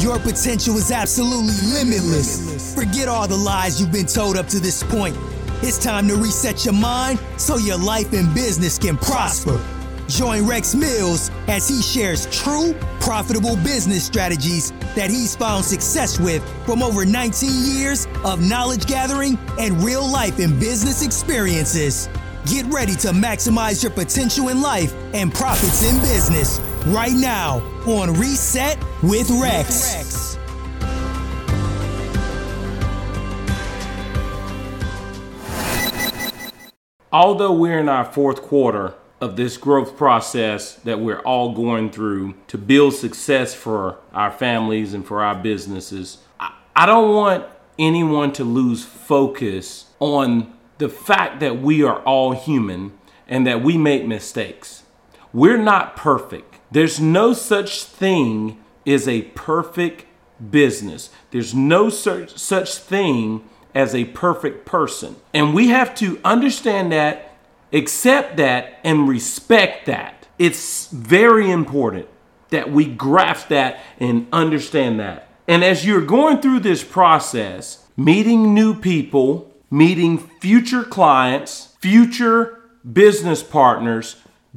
Your potential is absolutely limitless. Forget all the lies you've been told up to this point. It's time to reset your mind so your life and business can prosper. Join Rex Mills as he shares true, profitable business strategies that he's found success with from over 19 years of knowledge gathering and real life and business experiences. Get ready to maximize your potential in life and profits in business right now on Reset with Rex. Although we're in our fourth quarter of this growth process that we're all going through to build success for our families and for our businesses, I don't want anyone to lose focus on the fact that we are all human and that we make mistakes. We're not perfect. There's no such thing as a perfect business. There's no such, such thing as a perfect person. And we have to understand that, accept that, and respect that. It's very important that we grasp that and understand that. And as you're going through this process, meeting new people, meeting future clients, future business partners,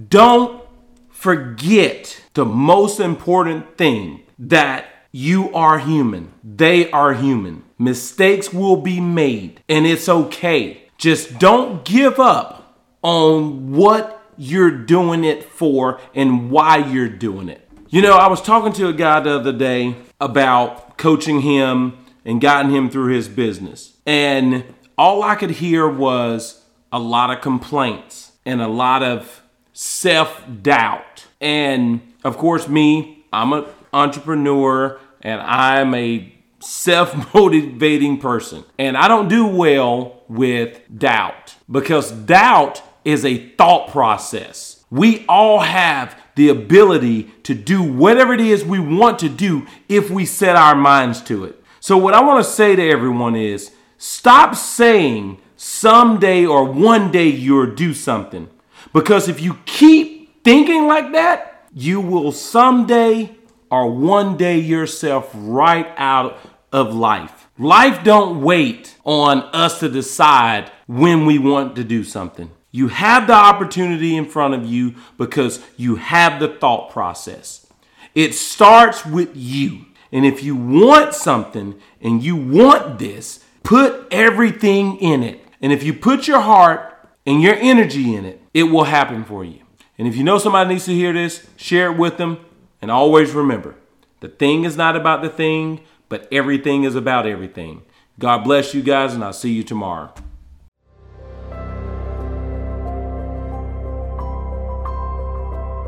don't forget the most important thing that you are human. They are human. Mistakes will be made, and it's okay. Just don't give up on what you're doing it for and why you're doing it. You know, I was talking to a guy the other day about coaching him and guiding him through his business. And all I could hear was a lot of complaints and a lot of self doubt. And of course, me, I'm an entrepreneur and I'm a self motivating person. And I don't do well with doubt because doubt is a thought process. We all have the ability to do whatever it is we want to do if we set our minds to it. So, what I want to say to everyone is Stop saying someday or one day you'll do something. Because if you keep thinking like that, you will someday or one day yourself right out of life. Life don't wait on us to decide when we want to do something. You have the opportunity in front of you because you have the thought process. It starts with you. And if you want something and you want this, Put everything in it. And if you put your heart and your energy in it, it will happen for you. And if you know somebody needs to hear this, share it with them. And always remember the thing is not about the thing, but everything is about everything. God bless you guys, and I'll see you tomorrow.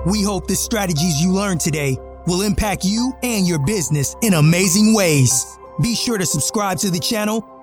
We hope the strategies you learned today will impact you and your business in amazing ways. Be sure to subscribe to the channel